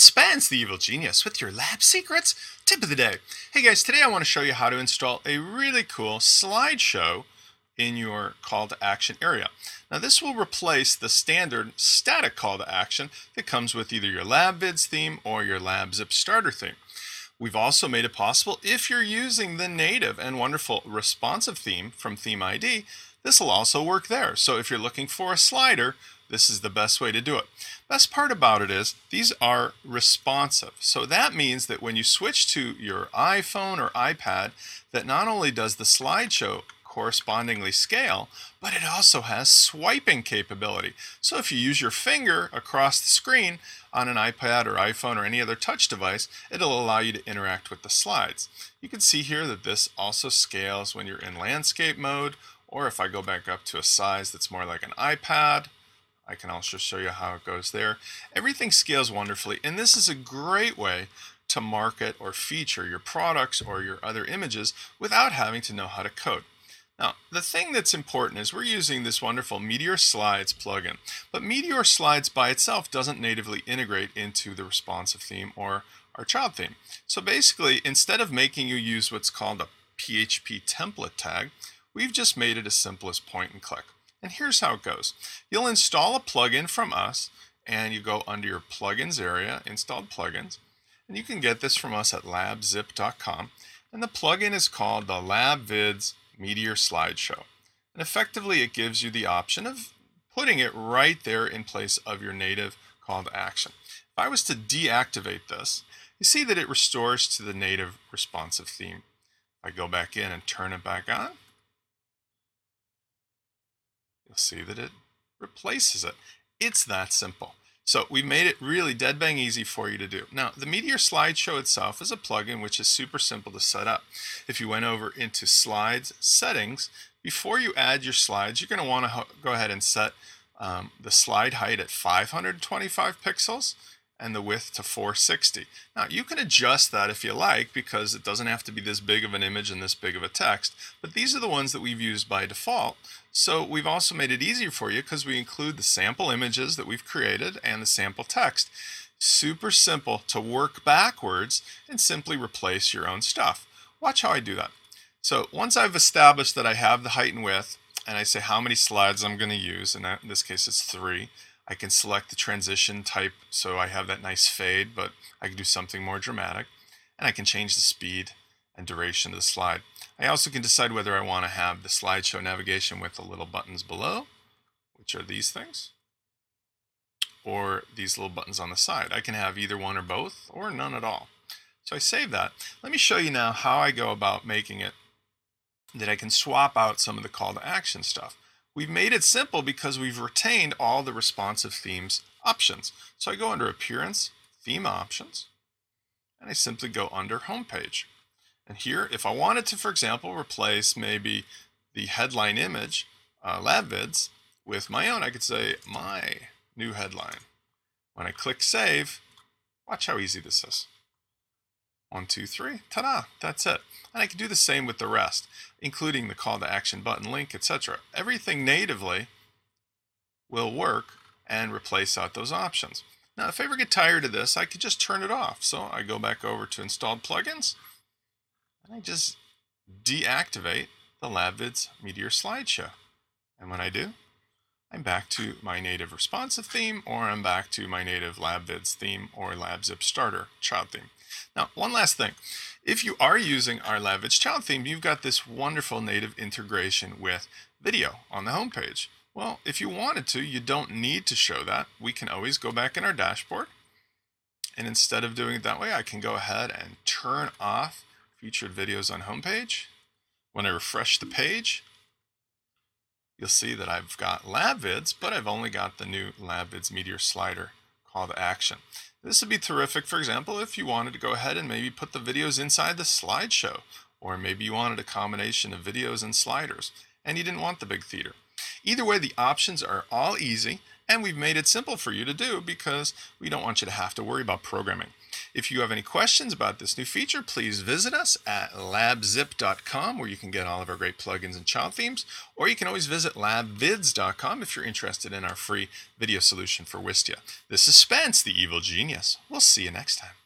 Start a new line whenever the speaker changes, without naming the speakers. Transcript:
Spence, the evil genius, with your lab secrets tip of the day. Hey guys, today I want to show you how to install a really cool slideshow in your call to action area. Now this will replace the standard static call to action that comes with either your LabVids theme or your LabZip starter theme. We've also made it possible if you're using the native and wonderful responsive theme from ThemeID, this will also work there. So if you're looking for a slider, this is the best way to do it. Best part about it is these are responsive. So that means that when you switch to your iPhone or iPad, that not only does the slideshow correspondingly scale, but it also has swiping capability. So if you use your finger across the screen on an iPad or iPhone or any other touch device, it'll allow you to interact with the slides. You can see here that this also scales when you're in landscape mode, or if I go back up to a size that's more like an iPad, I can also show you how it goes there. Everything scales wonderfully, and this is a great way to market or feature your products or your other images without having to know how to code. Now, the thing that's important is we're using this wonderful Meteor Slides plugin, but Meteor Slides by itself doesn't natively integrate into the responsive theme or our child theme. So basically, instead of making you use what's called a PHP template tag, we've just made it as simple as point and click. And here's how it goes. You'll install a plugin from us and you go under your plugins area, installed plugins, and you can get this from us at labzip.com. And the plugin is called the LabVids Meteor Slideshow. And effectively, it gives you the option of putting it right there in place of your native call to action. If I was to deactivate this, you see that it restores to the native responsive theme. If I go back in and turn it back on, you'll see that it replaces it. It's that simple. So we made it really dead bang easy for you to do. Now, the Meteor Slideshow itself is a plugin which is super simple to set up. If you went over into Slides Settings, before you add your slides, you're going to want to go ahead and set um, the slide height at 525 pixels and the width to 460. Now you can adjust that if you like because it doesn't have to be this big of an image and this big of a text, but these are the ones that we've used by default. So we've also made it easier for you because we include the sample images that we've created and the sample text. Super simple to work backwards and simply replace your own stuff. Watch how I do that. So once I've established that I have the height and width, and I say how many slides I'm going to use, and in this case it's three, I can select the transition type so I have that nice fade, but I can do something more dramatic. And I can change the speed and duration of the slide. I also can decide whether I want to have the slideshow navigation with the little buttons below, which are these things, or these little buttons on the side. I can have either one or both, or none at all. So I save that. Let me show you now how I go about making it that I can swap out some of the call to action stuff. We've made it simple because we've retained all the responsive themes options. So I go under Appearance, Theme Options, and I simply go under Homepage. And here, if I wanted to, for example, replace maybe the headline image, uh, LabVids, with my own, I could say my new headline. When I click Save, watch how easy this is. One, two, three, ta-da, that's it. And I can do the same with the rest, including the call to action button link, etc. Everything natively will work and replace out those options. Now, if I ever get tired of this, I could just turn it off. So I go back over to installed plugins and I just deactivate the LabVids Meteor slideshow. And when I do, I'm back to my native responsive theme, or I'm back to my native LabVids theme or LabZip starter child theme. Now, one last thing. If you are using our LabVids child theme, you've got this wonderful native integration with video on the homepage. Well, if you wanted to, you don't need to show that. We can always go back in our dashboard. And instead of doing it that way, I can go ahead and turn off featured videos on homepage. When I refresh the page, you'll see that I've got LabVids, but I've only got the new LabVids Meteor slider call to action. This would be terrific, for example, if you wanted to go ahead and maybe put the videos inside the slideshow, or maybe you wanted a combination of videos and sliders, and you didn't want the big theater. Either way, the options are all easy, and we've made it simple for you to do because we don't want you to have to worry about programming. If you have any questions about this new feature, please visit us at labzip.com where you can get all of our great plugins and child themes, or you can always visit labvids.com if you're interested in our free video solution for Wistia. This is Spence, the evil genius. We'll see you next time.